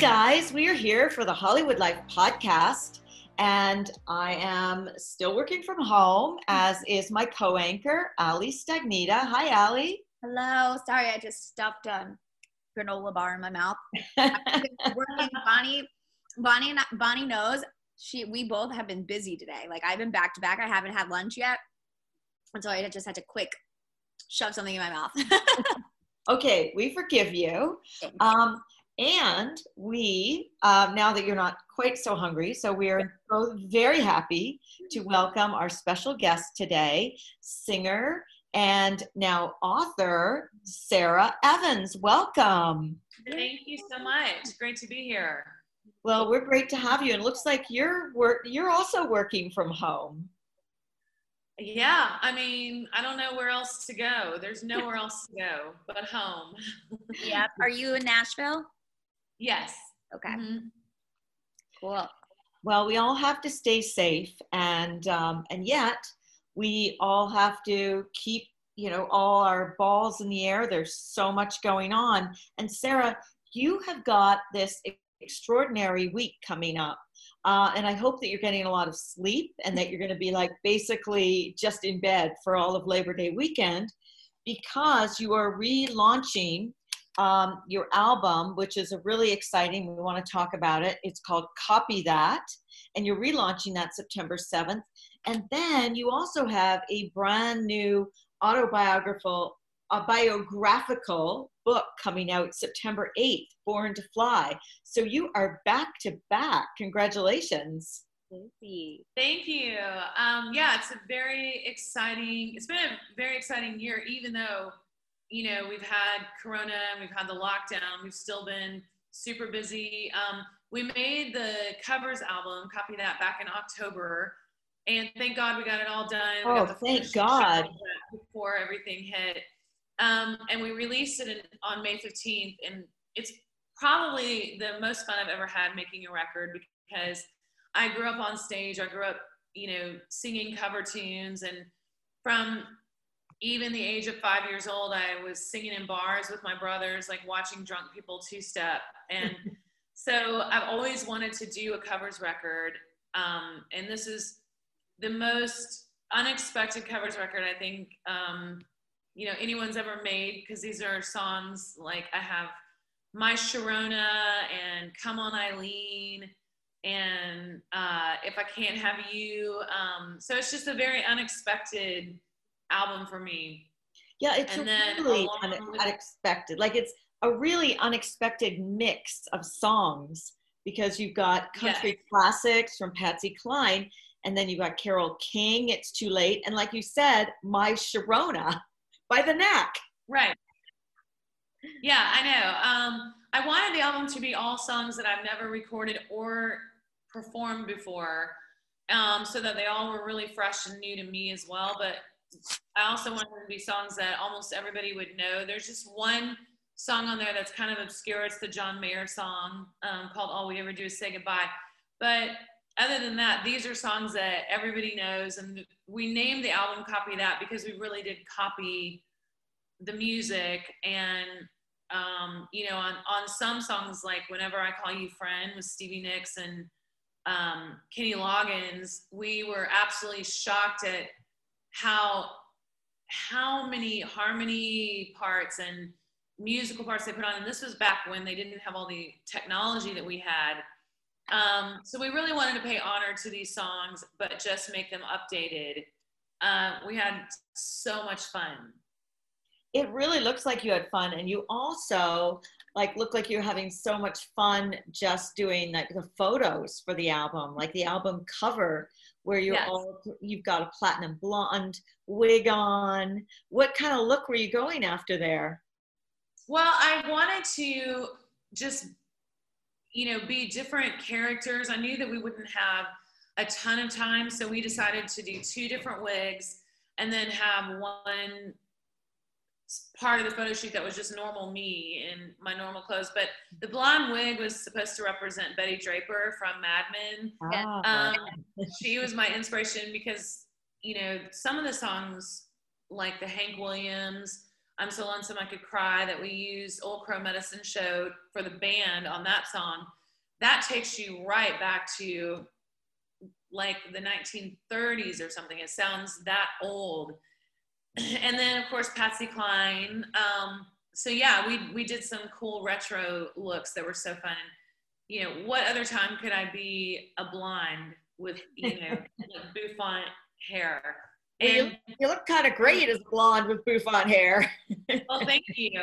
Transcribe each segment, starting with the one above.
Guys, we are here for the Hollywood Life podcast, and I am still working from home, as is my co-anchor, Ali Stagnita. Hi, Ali. Hello. Sorry, I just stuffed a granola bar in my mouth. Working. Bonnie, Bonnie, and I, Bonnie knows she. We both have been busy today. Like I've been back to back. I haven't had lunch yet, and so I just had to quick shove something in my mouth. okay, we forgive you. Um, and we, uh, now that you're not quite so hungry, so we are both very happy to welcome our special guest today, singer and now author Sara Evans. Welcome. Thank you so much. Great to be here. Well, we're great to have you. And it looks like you're work you're also working from home. Yeah, I mean, I don't know where else to go. There's nowhere else to go but home. yep. Are you in Nashville? Yes. Okay. Mhm. Cool. Well, we all have to stay safe, and um, and yet we all have to keep you know all our balls in the air. There's so much going on, and Sara, you have got this extraordinary week coming up. Uh, and I hope that you're getting a lot of sleep and that you're going to be like basically just in bed for all of Labor Day weekend because you are relaunching um, your album, which is a really exciting. We want to talk about it. It's called Copy That, and you're relaunching that September 7th. And then you also have a brand new autobiographical, a biographical book coming out September 8th, Born to Fly. So you are back to back. Congratulations. Thank you. Thank you. Um, yeah, it's a very exciting. It's been a very exciting year, even though you know we've had Corona and we've had the lockdown. We've still been super busy. Um, we made the covers album, copy that back in October, and thank God we got it all done. Oh, the thank God. before everything hit. Um, and we released it in, on May 15th, and it's probably the most fun I've ever had making a record because I grew up on stage. I grew up, you know, singing cover tunes, and from even the age of five years old, I was singing in bars with my brothers, like watching drunk people two step. And so I've always wanted to do a covers record. Um, and this is the most unexpected covers record I think, um, you know, anyone's ever made because these are songs like I have My Sharona and Come On Eileen and uh, If I Can't Have You. Um, so it's just a very unexpected album for me. Yeah, it's really with- unexpected. Like it's a really unexpected mix of songs because you've got country classics from Patsy Cline, and then you've got Carole King. It's too late, and like you said, My Sharona by the Knack. Right. Yeah, I know. Um, I wanted the album to be all songs that I've never recorded or performed before, um, so that they all were really fresh and new to me as well. But I also wanted to be songs that almost everybody would know. There's just one song on there that's kind of obscure. It's the John Mayer song um, called "All We Ever Do Is Say Goodbye." But other than that, these are songs that everybody knows, and we named the album "Copy That" because we really did copy the music and um, you know on, on some songs like whenever i call you friend with stevie nicks and um, kenny loggins we were absolutely shocked at how how many harmony parts and musical parts they put on. And this was back when they didn't have all the technology that we had. Um, so we really wanted to pay honor to these songs but just make them updated. Uh, we had so much fun. It really looks like you had fun, and you also like looked like you were having so much fun just doing like the photos for the album, like the album cover where you're Yes. all you've got a platinum blonde wig on. What kind of look were you going after there? Well, I wanted to just, you know, be different characters. I knew that we wouldn't have a ton of time, so we decided to do two different wigs and then have one part of the photo shoot that was just normal me in my normal clothes. But the blonde wig was supposed to represent Betty Draper from Mad Men. Ah, Um, she was my inspiration because you know some of the songs like the hank williams i'm so lonesome i could cry that we used old crow medicine show for the band on that song that takes you right back to like the 1930s or something it sounds that old and then of course patsy cline. Um, so yeah we we did some cool retro looks that were so fun. You know what other time could i be a blonde with you know bouffant hair? Well, you, you look kind of great as blonde with bouffant hair. well thank you.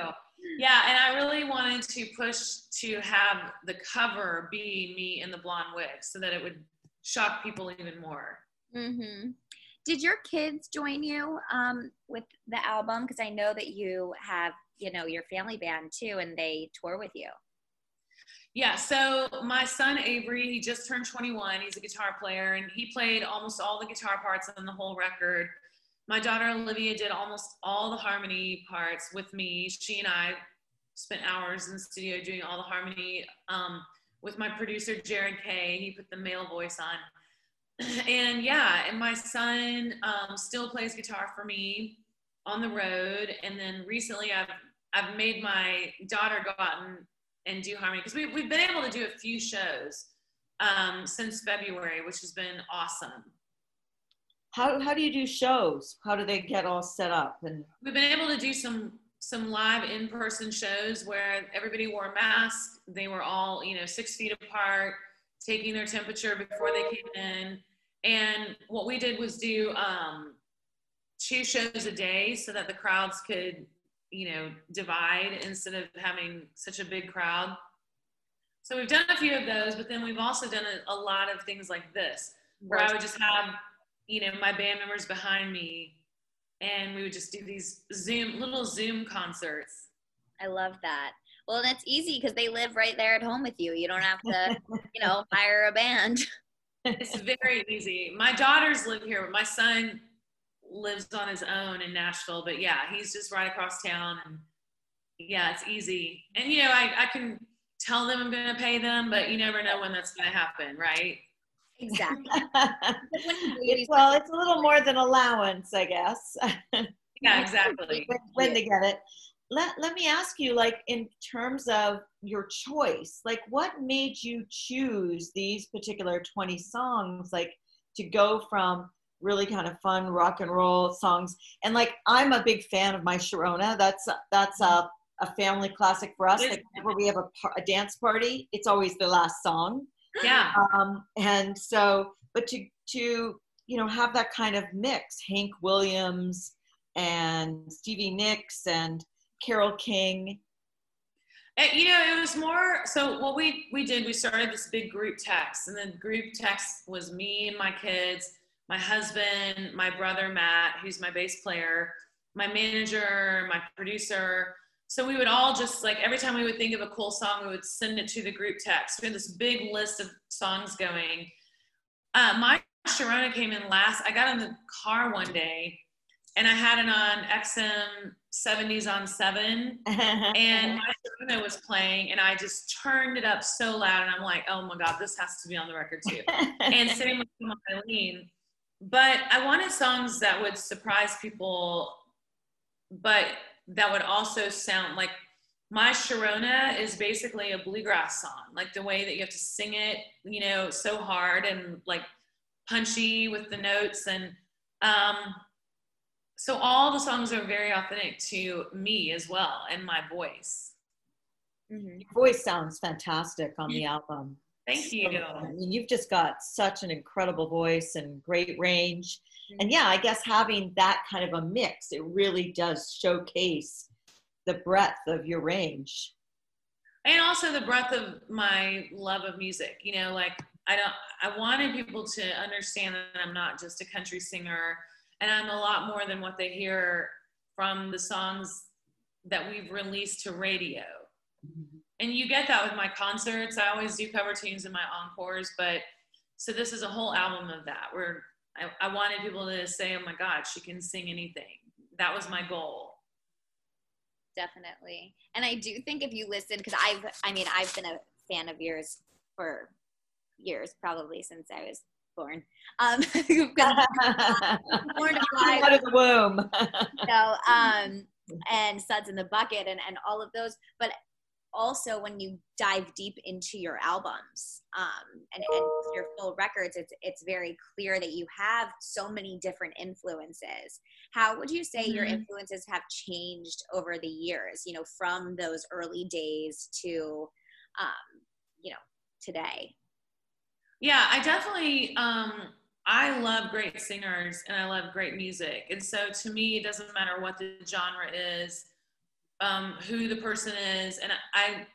Yeah and i really wanted to push to have the cover be me in the blonde wig so that it would shock people even more. Hmm Did your kids join you um, with the album? Because I know that you have, you know, your family band too, and they tour with you. Yeah, so my son Avery, he just turned 21. He's a guitar player and he played almost all the guitar parts on the whole record. My daughter Olivia did almost all the harmony parts with me. She and I spent hours in the studio doing all the harmony um, with my producer Jarrad K. He put the male voice on. And yeah, and my son um, still plays guitar for me on the road. And then recently I've I've made my daughter go out and and do harmony because we, we've been able to do a few shows um, since February, which has been awesome. How how do you do shows? How do they get all set up? And We've been able to do some some live in-person shows where everybody wore masks. They were all you know six feet apart, taking their temperature before they came in. And what we did was do um, two shows a day so that the crowds could you know divide instead of having such a big crowd. So we've done a few of those, but then we've also done a, a lot of things like this, where I would just have, you know, my band members behind me, and we would just do these Zoom little Zoom concerts. I love that. Well, and it's easy because they live right there at home with you. You don't have to, you know, hire a band. It's very easy. My daughters live here, but my son lives on his own in Nashville. But yeah, he's just right across town, and yeah, it's easy. And you know, I, I can tell them I'm going to pay them, but you never know when that's going to happen, right? Exactly. it's, well, it's a little more than allowance, I guess. Yeah, exactly. when, when they get it. Let, let me ask you, like, in terms of your choice, like, what made you choose these particular 20 songs, like, to go from really kind of fun rock and roll songs? And, like, I'm a big fan of My Sharona. That's, that's a, a family classic for us. Like, whenever we have a, a dance party, it's always the last song Yeah. um, and so but to to you know have that kind of mix hank williams and stevie nicks and carole king you know, it was more so what we we did, we started this big group text, and the group text was me and my kids, my husband, my brother Matt, who's my bass player, my manager, my producer. So we would all just like every time we would think of a cool song, we would send it to the group text. We had this big list of songs going. Uh, my Sharona came in last. I got in the car one day and I had it on XM 70s on 7 and my Sharona was playing and I just turned it up so loud and I'm like, oh my God, this has to be on the record too. and same with Eileen. But I wanted songs that would surprise people, but that would also sound like my Sharona is basically a bluegrass song, like the way that you have to sing it, you know, so hard and like punchy with the notes. And um, so all the songs are very authentic to me as well and my voice. Mhm. Your voice sounds fantastic on the album Thank you. I mean, you've just got such an incredible voice and great range. And yeah, I guess having that kind of a mix, it really does showcase the breadth of your range. and also the breadth of my love of music. You know, like I don't. I wanted people to understand that I'm not just a country singer, and I'm a lot more than what they hear from the songs that we've released to radio. Mm-hmm. And you get that with my concerts. I always do cover tunes in my encores, but so this is a whole album of that where I, I wanted people to say, "Oh my God, she can sing anything." That was my goal definitely. And I do think if you listen, because I've, I mean, I've been a fan of yours for years, probably since I was born. Um, born out of the womb. so, um, and Suds in the Bucket and, and all of those. But also when you dive deep into your albums um, and, and your full records, it's it's very clear that you have so many different influences. How would you say mm-hmm. your influences have changed over the years? You know, from those early days to, um, you know, today. Yeah, I definitely. Um, I love great singers and I love great music, and so to me, it doesn't matter what the genre is um, who the person is, and I,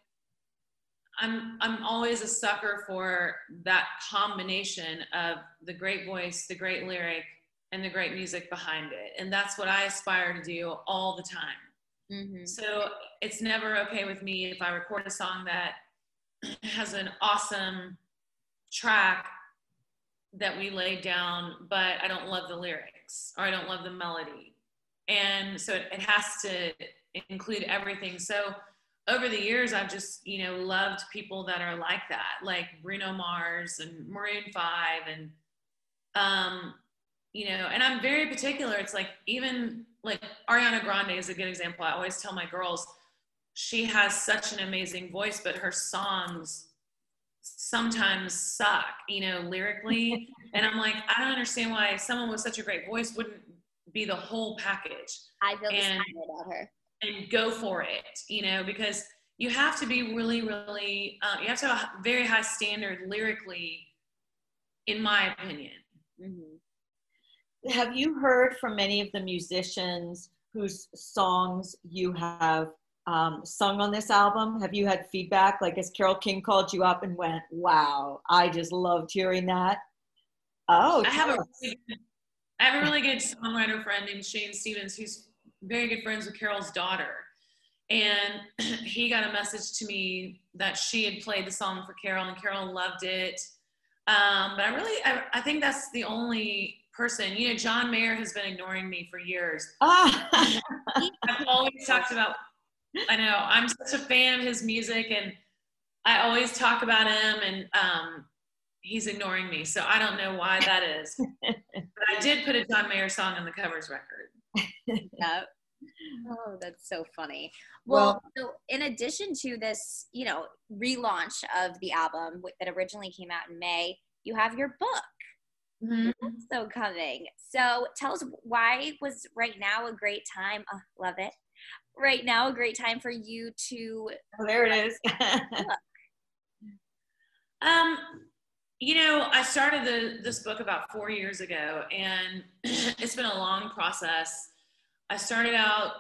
I'm I'm always a sucker for that combination of the great voice, the great lyric, and the great music behind it, and that's what I aspire to do all the time. Mm-hmm. So it's never okay with me if I record a song that has an awesome track that we laid down, but I don't love the lyrics or I don't love the melody. And so it, it has to include everything. So over the years, I've just, you know, loved people that are like that, like Bruno Mars and Maroon 5 and, um, you know, and I'm very particular. It's like even like Ariana Grande is a good example. I always tell my girls, she has such an amazing voice, but her songs sometimes suck, you know, lyrically. and I'm like, I don't understand why someone with such a great voice wouldn't be the whole package. I feel and, about her and go for it, you know, because you have to be really, really, uh, you have to have a very high standard lyrically, in my opinion. Mm-hmm. Have you heard from many of the musicians whose songs you have um, sung on this album? Have you had feedback? Like, has Carole King called you up and went, "Wow, I just loved hearing that"? Oh, I have a really good, I have a really good songwriter friend named Shane Stevens who's very good friends with Carole's daughter. And he got a message to me that she had played the song for Carole and Carole loved it. Um, but I really, I, I, think that's the only person, you know, John Mayer has been ignoring me for years. Ah. I've always talked about, I know, I'm such a fan of his music and I always talk about him and um, he's ignoring me. So I don't know why that is. but I did put a John Mayer song on the covers record yeah. Oh, that's so funny. Well, well, so in addition to this, you know, relaunch of the album that originally came out in May, you have your book. Mm-hmm. So coming. So tell us why was right now a great time? Oh, love it. Right now, a great time for you to. Oh, there it is. um, you know, I started the, this book about four years ago, and it's been a long process. I started out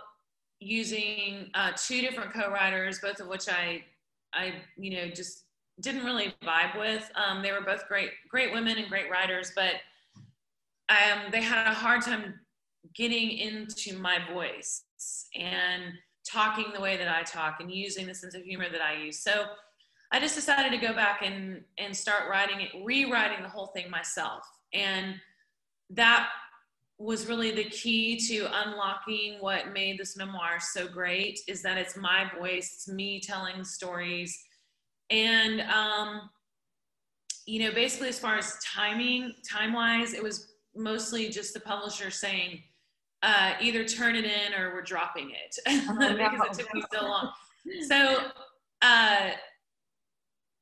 using uh, two different co-writers, both of which I, I, you know, just didn't really vibe with. Um, they were both great, great women and great writers, but um, they had a hard time getting into my voice and talking the way that I talk and using the sense of humor that I use. So I just decided to go back and and start writing it, rewriting the whole thing myself. And that was really the key to unlocking what made this memoir so great is that it's my voice, it's me telling stories. And um, you know, basically as far as timing, time-wise, it was mostly just the publisher saying, uh, either turn it in or we're dropping it oh, because it took me so long. So uh,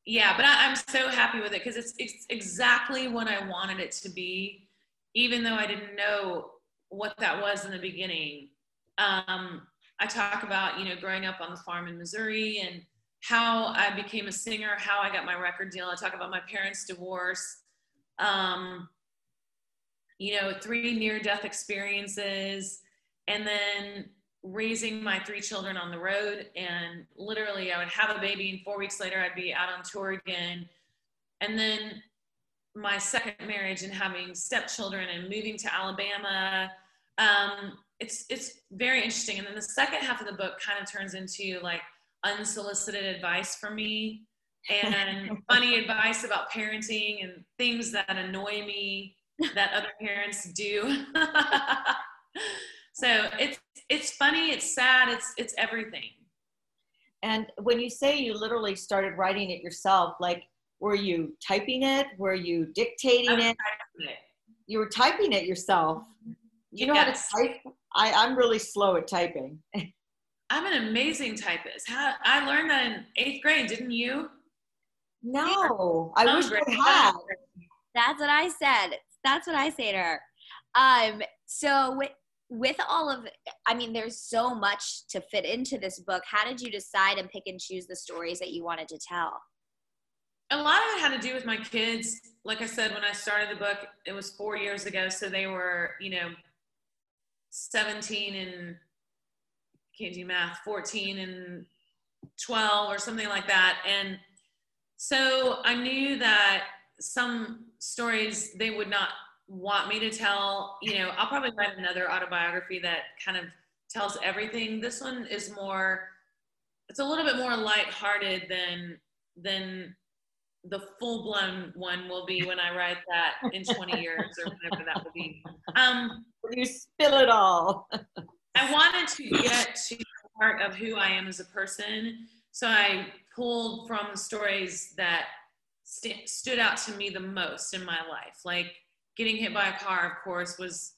yeah, but I, am so happy with it because it's, it's exactly what I wanted it to be, even though I didn't know what that was in the beginning. Um, I talk about, you know, growing up on the farm in Missouri and how I became a singer, how I got my record deal. I talk about my parents' divorce, um, you know, three near death experiences. And then raising my three children on the road. And literally, I would have a baby, and four weeks later, I'd be out on tour again. And then my second marriage and having stepchildren and moving to Alabama. Um, it's it's very interesting. And then the second half of the book kind of turns into like unsolicited advice from me and funny advice about parenting and things that annoy me that other parents do. so it's it's funny, it's sad, it's it's everything. And when you say you literally started writing it yourself, like were you typing it? Were you dictating it? it? You were typing it yourself. You know yes. how to type? I, I'm really slow at typing. I'm an amazing typist. How, I learned that in eighth grade, didn't you? No, I wish I had. That's what I said. That's what I say to her. Um, so with, with all of, I mean, there's so much to fit into this book. How did you decide and pick and choose the stories that you wanted to tell? A lot of it had to do with my kids. Like I said, when I started the book, it was four years ago. So they were, you know, 17 and can't do math, 14 and 12 or something like that. And so I knew that some stories they would not want me to tell. You know, I'll probably write another autobiography that kind of tells everything. This one is more, it's a little bit more lighthearted than than the full blown one will be when I write that in 20 years or whatever that will be. Um, you spill it all. I wanted to get to the heart of who I am as a person. So I pulled from the stories that st- stood out to me the most in my life. Like getting hit by a car, of course, was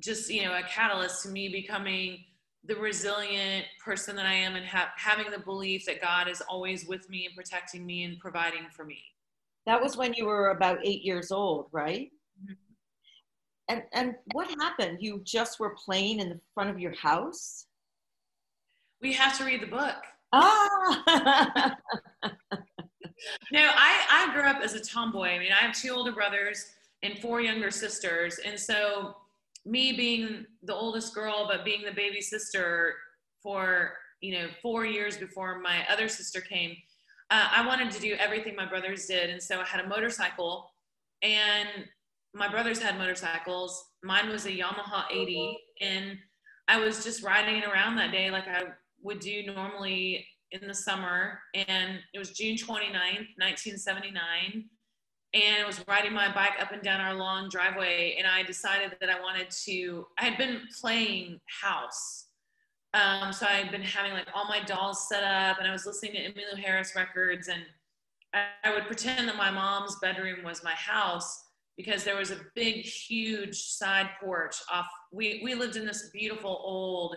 just, you know, a catalyst to me becoming the resilient person that I am and ha- having the belief that God is always with me and protecting me and providing for me. That was when you were about eight years old, right? Mm-hmm. And and what happened? You just were playing in the front of your house? We have to read the book. Ah. no, I I grew up as a tomboy. I mean, I have two older brothers and four younger sisters, and so me being the oldest girl, but being the baby sister for you know four years before my other sister came, uh, I wanted to do everything my brothers did, and so I had a motorcycle, and my brothers had motorcycles. Mine was a Yamaha 80, and I was just riding around that day like I would do normally in the summer. And it was June 29th, 1979. And I was riding my bike up and down our long driveway, and I decided that I wanted to. I had been playing house. Um, so I had been having like all my dolls set up, and I was listening to Emmylou Harris records, and I, I would pretend that my mom's bedroom was my house because there was a big, huge side porch off. We, we lived in this beautiful old,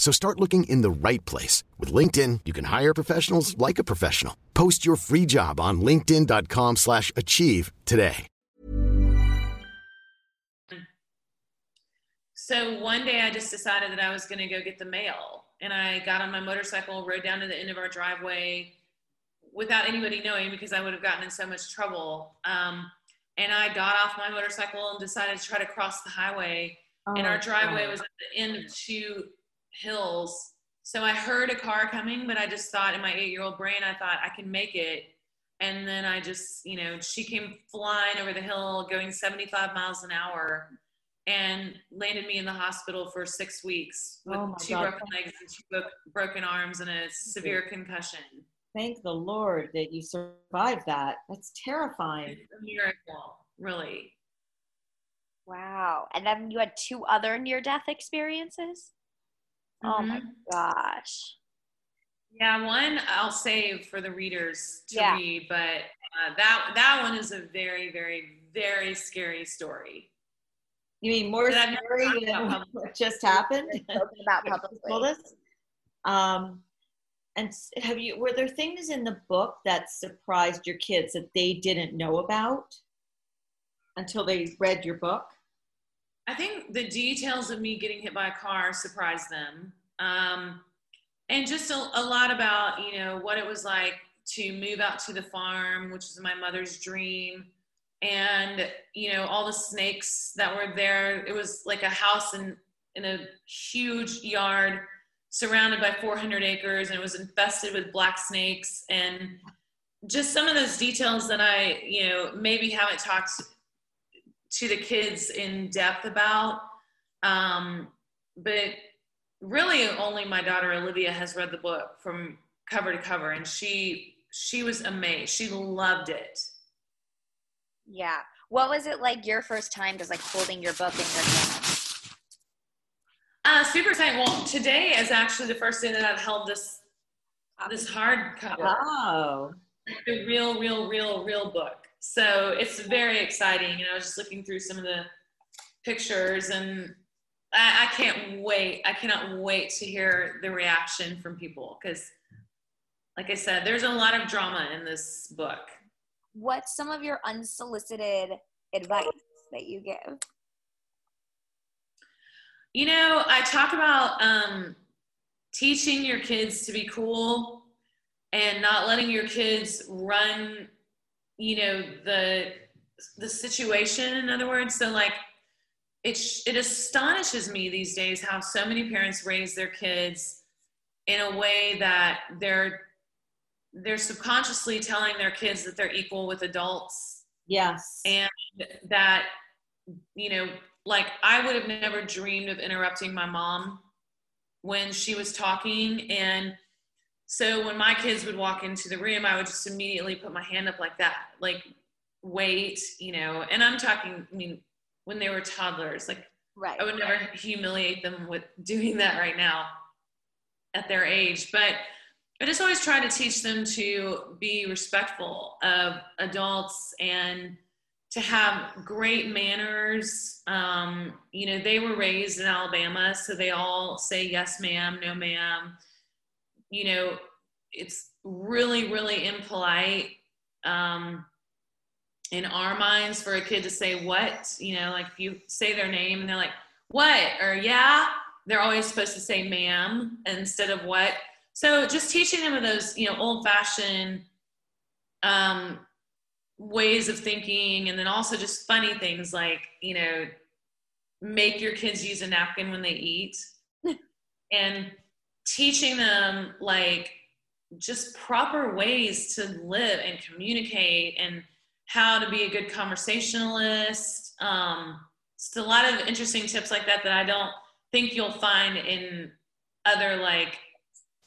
So start looking in the right place. With LinkedIn, you can hire professionals like a professional. Post your free job on linkedin.com slash achieve today. So one day I just decided that I was going to go get the mail. And I got on my motorcycle, rode down to the end of our driveway without anybody knowing because I would have gotten in so much trouble. Um, and I got off my motorcycle and decided to try to cross the highway. Oh, and our driveway God. was at the end of two hills. So I heard a car coming, but I just thought in my eight year old brain, I thought I can make it. And then I just, you know, she came flying over the hill going 75 miles an hour and landed me in the hospital for six weeks with oh two God. broken legs and two broken arms and a severe concussion thank the Lord that you survived that. That's terrifying. It's a miracle, really. Wow. And then you had two other near death experiences? Mm-hmm. Oh my mm-hmm. gosh. Yeah, one I'll save for the readers to yeah. read, but uh, that that one is a very, very, very scary story. You mean more scary than what just happened? Spoken about publicly. Um, and have you were there things in the book that surprised your kids that they didn't know about until they read your book? I think the details of me getting hit by a car surprised them. Um, and just a, a lot about, you know, what it was like to move out to the farm, which was my mother's dream. And, you know, all the snakes that were there. It was like a house in, in a huge yard surrounded by 400 acres and it was infested with black snakes and just some of those details that I, you know, maybe haven't talked to the kids in depth about. Um, but really only my daughter Olivia has read the book from cover to cover and she she was amazed. She loved it. Yeah. What was it like your first time just like holding your book in your hand? Uh, super exciting. Well, today is actually the first day that I've held this this hardcover, Oh, the real, real, real, real book. So it's very exciting. You know, I was just looking through some of the pictures, and I, I can't wait. I cannot wait to hear the reaction from people because, like I said, there's a lot of drama in this book. What's some of your unsolicited advice that you give? You know, I talk about um, teaching your kids to be cool and not letting your kids run, you know, the the situation. In other words, so like it sh- it astonishes me these days how so many parents raise their kids in a way that they're they're subconsciously telling their kids that they're equal with adults yes. and that you know like i would have never dreamed of interrupting my mom when she was talking and so when my kids would walk into the room i would just immediately put my hand up like that like wait you know and i'm talking i mean when they were toddlers like Right. I would never humiliate them with doing that right now at their age. But I just always try to teach them to be respectful of adults and to have great manners. Um, you know, they were raised in Alabama, so they all say yes, ma'am, no, ma'am. You know, it's really, really impolite. Um, in our minds for a kid to say what you know like if you say their name and they're like what or yeah they're always supposed to say ma'am instead of what so just teaching them of those you know old fashioned um, ways of thinking and then also just funny things like you know make your kids use a napkin when they eat and teaching them like just proper ways to live and communicate and how to be a good conversationalist. Um, just a lot of interesting tips like that that I don't think you'll find in other like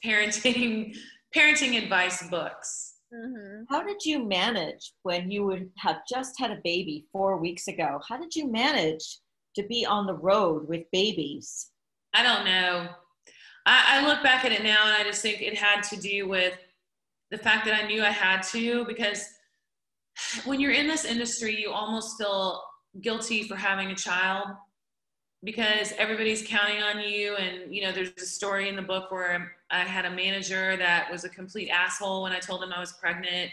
parenting parenting advice books. Mm-hmm. How did you manage when you would have just had a baby four weeks ago? How did you manage to be on the road with babies? I don't know. I, I look back at it now and I just think it had to do with the fact that I knew I had to because when you're in this industry, you almost feel guilty for having a child because everybody's counting on you. And, you know, there's a story in the book where I had a manager that was a complete asshole when I told him I was pregnant.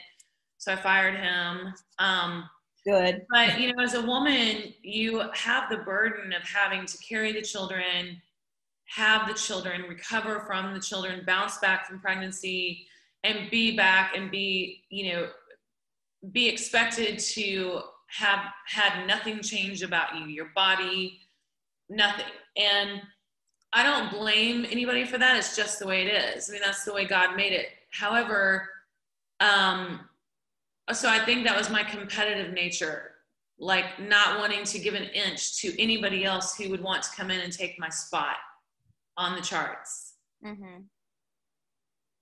So I fired him. Um, Good. but, you know, as a woman, you have the burden of having to carry the children, have the children, recover from the children, bounce back from pregnancy, and be back and be, you know, be expected to have had nothing change about you, your body, nothing. And I don't blame anybody for that. It's just the way it is. I mean, that's the way God made it. However, um, so I think that was my competitive nature, like not wanting to give an inch to anybody else who would want to come in and take my spot on the charts. Mm-hmm.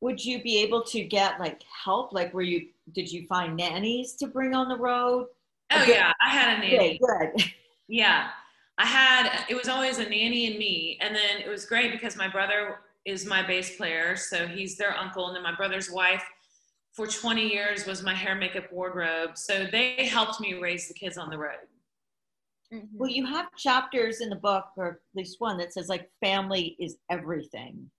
Would you be able to get like help? Like, were you, did you find nannies to bring on the road? Oh Okay. yeah, I had a nanny. Good, good. Yeah. I had it was always a nanny and me. And then it was great because my brother is my bass player, so he's their uncle. And then my brother's wife for 20 years was my hair makeup wardrobe. So they helped me raise the kids on the road. Mm-hmm. Well, you have chapters in the book, or at least one that says like family is everything.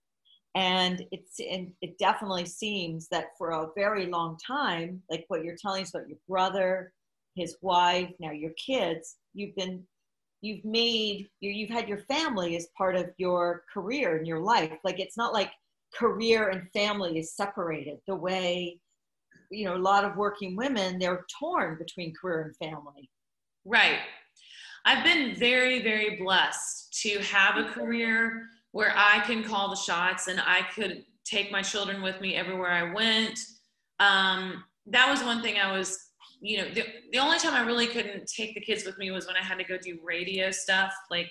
And it's and it definitely seems that for a very long time, like what you're telling us about your brother, his wife, now your kids, you've been you've made you've had your family as part of your career and your life. Like it's not like career and family is separated the way you know a lot of working women they're torn between career and family right i've been very very blessed to have a career where i can call the shots and i could take my children with me everywhere i went um, that was one thing i was you know the, the only time i really couldn't take the kids with me was when i had to go do radio stuff like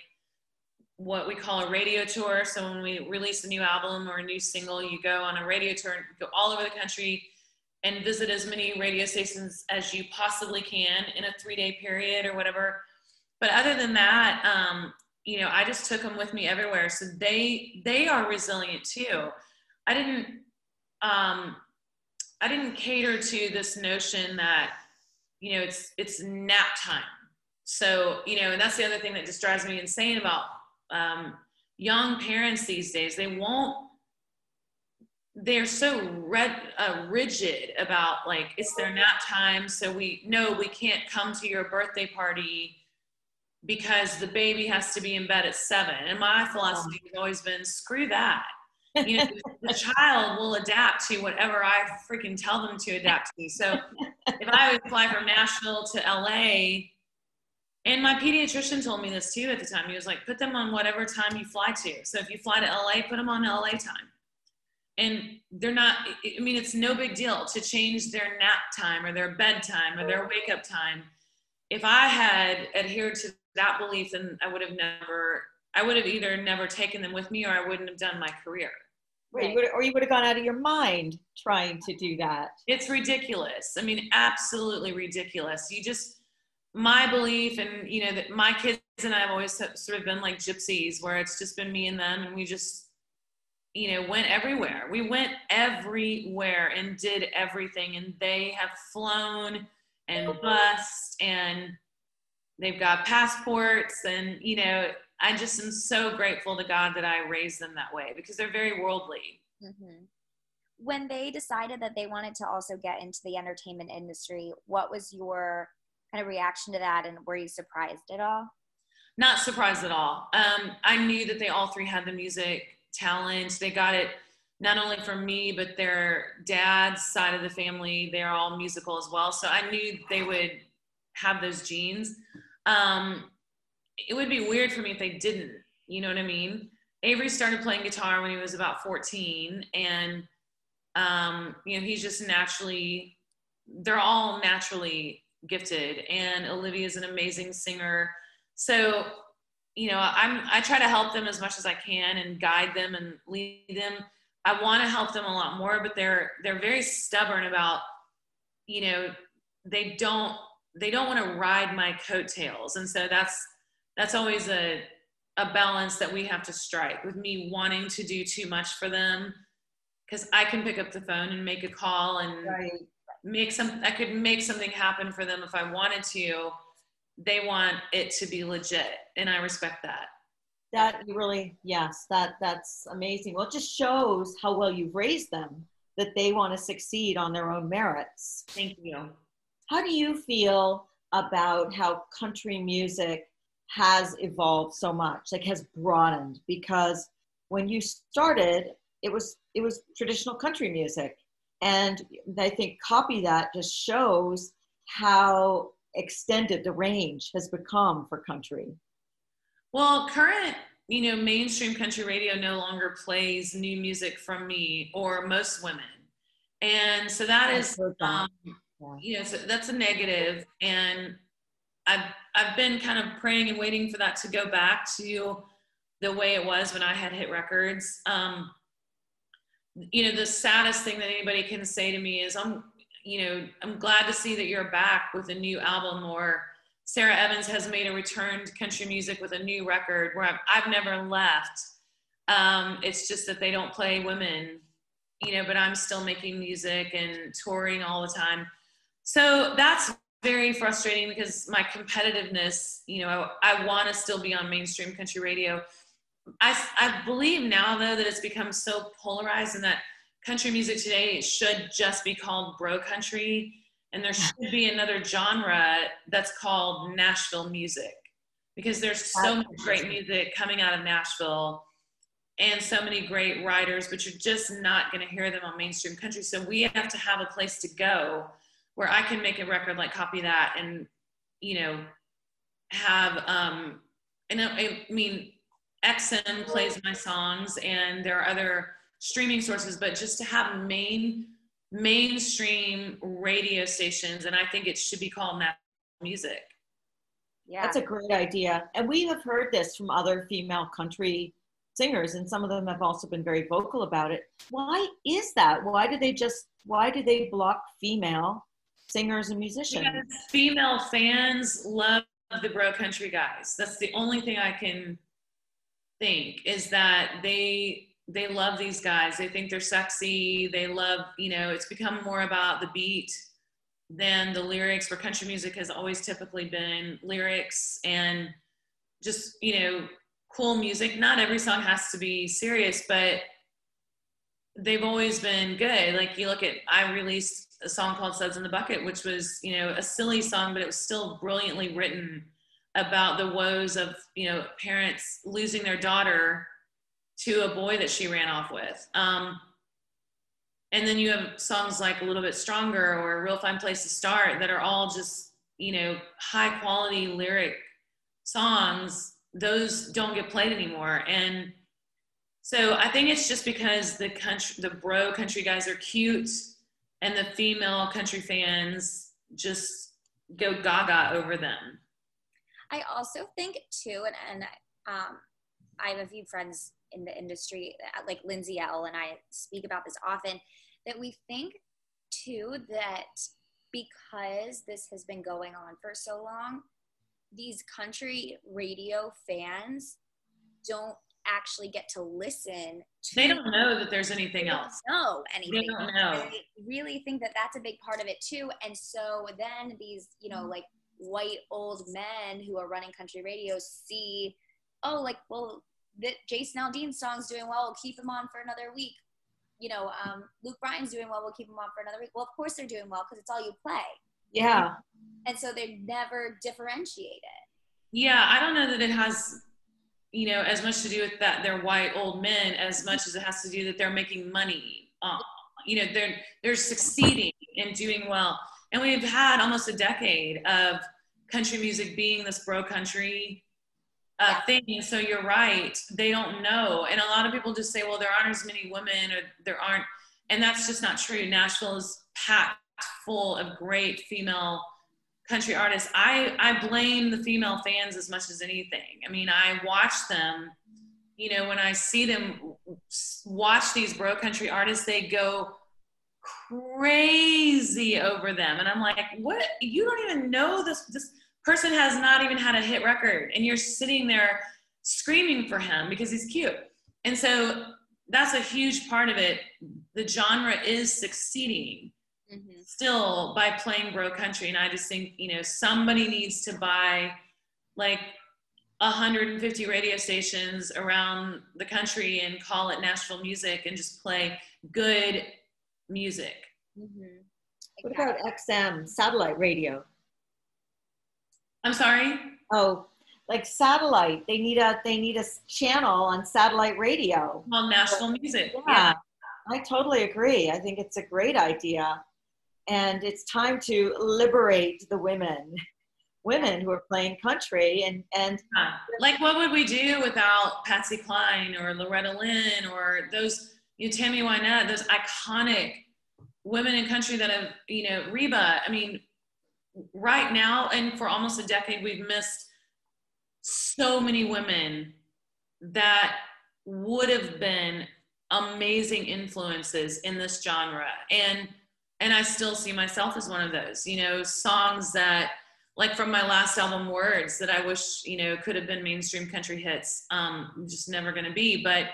what we call a radio tour so when we release a new album or a new single you go on a radio tour and go all over the country and visit as many radio stations as you possibly can in a three day period or whatever. But other than that, um, you know, I just took them with me everywhere. So they they are resilient too. I didn't um, I didn't cater to this notion that you know it's it's nap time. So you know, and that's the other thing that just drives me insane about um, young parents these days. They won't they're so red, uh, rigid about like it's their nap time so we know we can't come to your birthday party because the baby has to be in bed at seven. And my philosophy has always been screw that. You know the child will adapt to whatever i freaking tell them to adapt to. So if i would fly from nashville to la and my pediatrician told me this too at the time he was like put them on whatever time you fly to. So if you fly to la put them on la time. And they're not i mean it's no big deal to change their nap time or their bedtime or their wake up time. If i had adhered to that belief then i would have never i would have either never taken them with me or i wouldn't have done my career right. or you would have gone out of your mind trying to do that it's ridiculous i mean absolutely ridiculous you just my belief and you know that my kids and i have always sort of been like gypsies where it's just been me and them and we just you know, went everywhere. We went everywhere and did everything. And they have flown and oh. bussed and they've got passports. And, you know, I just am so grateful to God that I raised them that way because they're very worldly. Mm-hmm. When they decided that they wanted to also get into the entertainment industry, what was your kind of reaction to that? And were you surprised at all? Not surprised at all. Um, I knew that they all three had the music talent. They got it not only from me, but their dad's side of the family. They're all musical as well. So I knew they would have those genes. Um, it would be weird for me if they didn't. You know what I mean? Avery started playing guitar when he was about 14, and um, you know he's just naturally. They're all naturally gifted, and Olivia is an amazing singer. So you know, I'm I try to help them as much as I can and guide them and lead them. I want to help them a lot more, but they're they're very stubborn about, you know, they don't they don't want to ride my coattails, and so that's that's always a a balance that we have to strike with me wanting to do too much for them. Because I can pick up the phone and make a call and right. make some I could make something happen for them if I wanted to. They want it to be legit and i respect that. That really yes that that's amazing. Well it just shows how well you've raised them that they want to succeed on their own merits. Thank you how do you feel about how country music has evolved so much like has broadened because when you started it was it was traditional country music and i think copy that just shows how extended the range has become for country? Well, current, you know, mainstream country radio no longer plays new music from me or most women. And so that is, um, yeah. you know, so that's a negative. And I've, I've been kind of praying and waiting for that to go back to the way it was when I had hit records. Um, you know, the saddest thing that anybody can say to me is, I'm, you know, I'm glad to see that you're back with a new album or sara Evans has made a return to country music with a new record where I've, I've never left. Um, it's just that they don't play women, you know, but I'm still making music and touring all the time. So that's very frustrating because my competitiveness, you know, I, I want to still be on mainstream country radio. I, I believe now though that it's become so polarized and that country music today should just be called bro country and there should be another genre that's called Nashville music because there's so much great music coming out of Nashville and so many great writers, but you're just not going to hear them on mainstream country. So we have to have a place to go where I can make a record like copy that and, you know, have, um, and I, I mean, XM plays my songs and there are other streaming sources, but just to have main, mainstream radio stations, and I think it should be called Nashville music. Yeah. That's a great idea. And we have heard this from other female country singers and some of them have also been very vocal about it why is that why do they just why do they block female singers and musicians because female fans love the bro country guys that's the only thing i can think is that they they love these guys they think they're sexy they love you know it's become more about the beat than the lyrics where country music has always typically been lyrics and just you know cool music. Not every song has to be serious, but they've always been good. Like you look at, I released a song called Suds in the Bucket, which was, you know, a silly song, but it was still brilliantly written about the woes of, you know, parents losing their daughter to a boy that she ran off with. Um, and then you have songs like A Little Bit Stronger or A Real Fine Place to Start that are all just, you know, high quality lyric songs those don't get played anymore. And so I think it's just because the country, the bro country guys are cute, and the female country fans just go gaga over them. I also think too, and, and um, I have a few friends in the industry, like Lindsay Ell, and I speak about this often, that we think too that because this has been going on for so long, these country radio fans don't actually get to listen they don't know that there's anything else. No, anything they don't know. I really think that that's a big part of it too. And so then these you know like white old men who are running country radio see oh like well that jason aldean's song's doing well we'll keep him on for another week. You know um, luke bryan's doing well we'll keep him on for another week. Well of course they're doing well because it's all you play. Yeah. And so they never differentiate it yeah i don't know that it has you know as much to do with that they're white old men as much as it has to do that they're making money uh, you know they're they're succeeding and doing well. And we've had almost a decade of country music being this bro country uh, thing. So you're right they don't know. And a lot of people just say well there aren't as many women or there aren't and that's just not true. Nashville is packed full of great female country artists i i blame the female fans as much as anything. I mean i watch them you know when i see them watch these bro country artists they go crazy over them. And i'm like what? You don't even know this this person has not even had a hit record and you're sitting there screaming for him because he's cute. And so that's a huge part of it. The genre is succeeding mm-hmm. still by playing bro country and i just think you know somebody needs to buy like 150 radio stations around the country and call it nashville music and just play good music mm-hmm. what about xm satellite radio i'm sorry oh like satellite they need a they need a channel on satellite radio called nashville music yeah. yeah. I totally agree. I think it's a great idea and it's time to liberate the women women who are playing country and and like what would we do without Patsy Cline or Loretta Lynn or those you know, Tammy Wynette those iconic women in country that have you know Reba. I mean right now and for almost a decade we've missed so many women that would have been amazing influences in this genre. And and I still see myself as one of those, you know, songs that like from my last album words that I wish, you know, could have been mainstream country hits. Um, just never gonna be. But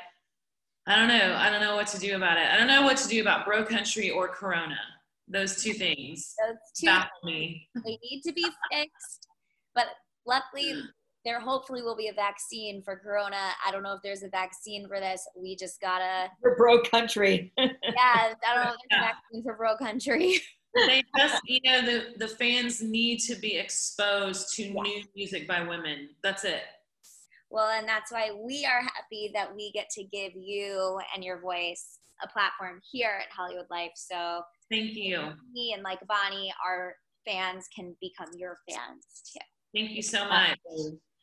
I don't know. I don't know what to do about it. I don't know what to do about bro country or corona. Those two things Those two baffle me. They need to be fixed. But luckily there hopefully will be a vaccine for corona. I don't know if there's a vaccine for this. We just gotta For bro country. yeah i don't know if there's a vaccine for bro country. They just you know the the fans need to be exposed to new music by women. That's it. Well and that's why we are happy that we get to give you and your voice a platform here at hollywood life. So thank you. me and like bonnie our fans can become your fans too. Thank you so much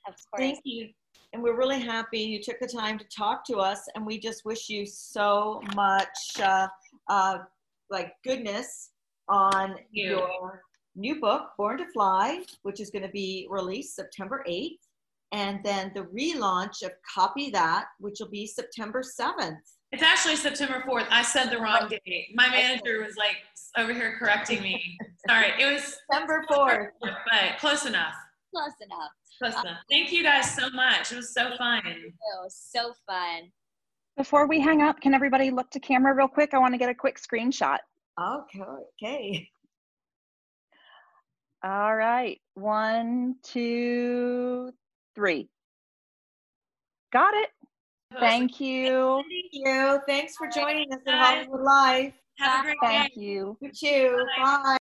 of course Thank you. And we're really happy you took the time to talk to us, and we just wish you so much uh, uh, like goodness on you. your new book, Born to Fly, which is going to be released September 8th, and then the relaunch of Copy That, which will be September 7th. it's actually september 4th i said the wrong date my manager was like over here correcting me sorry it was September 4th. but close enough close enough close enough thank you guys so much it was so fun it was so fun Before we hang up, can everybody look to camera real quick? I want to get a quick screenshot. Okay. Okay. All right. One, two, three. Got it. Thank you. Thank you. Thanks for joining us at Hollywood Life. have a great day Thank you. You too. Bye. Bye.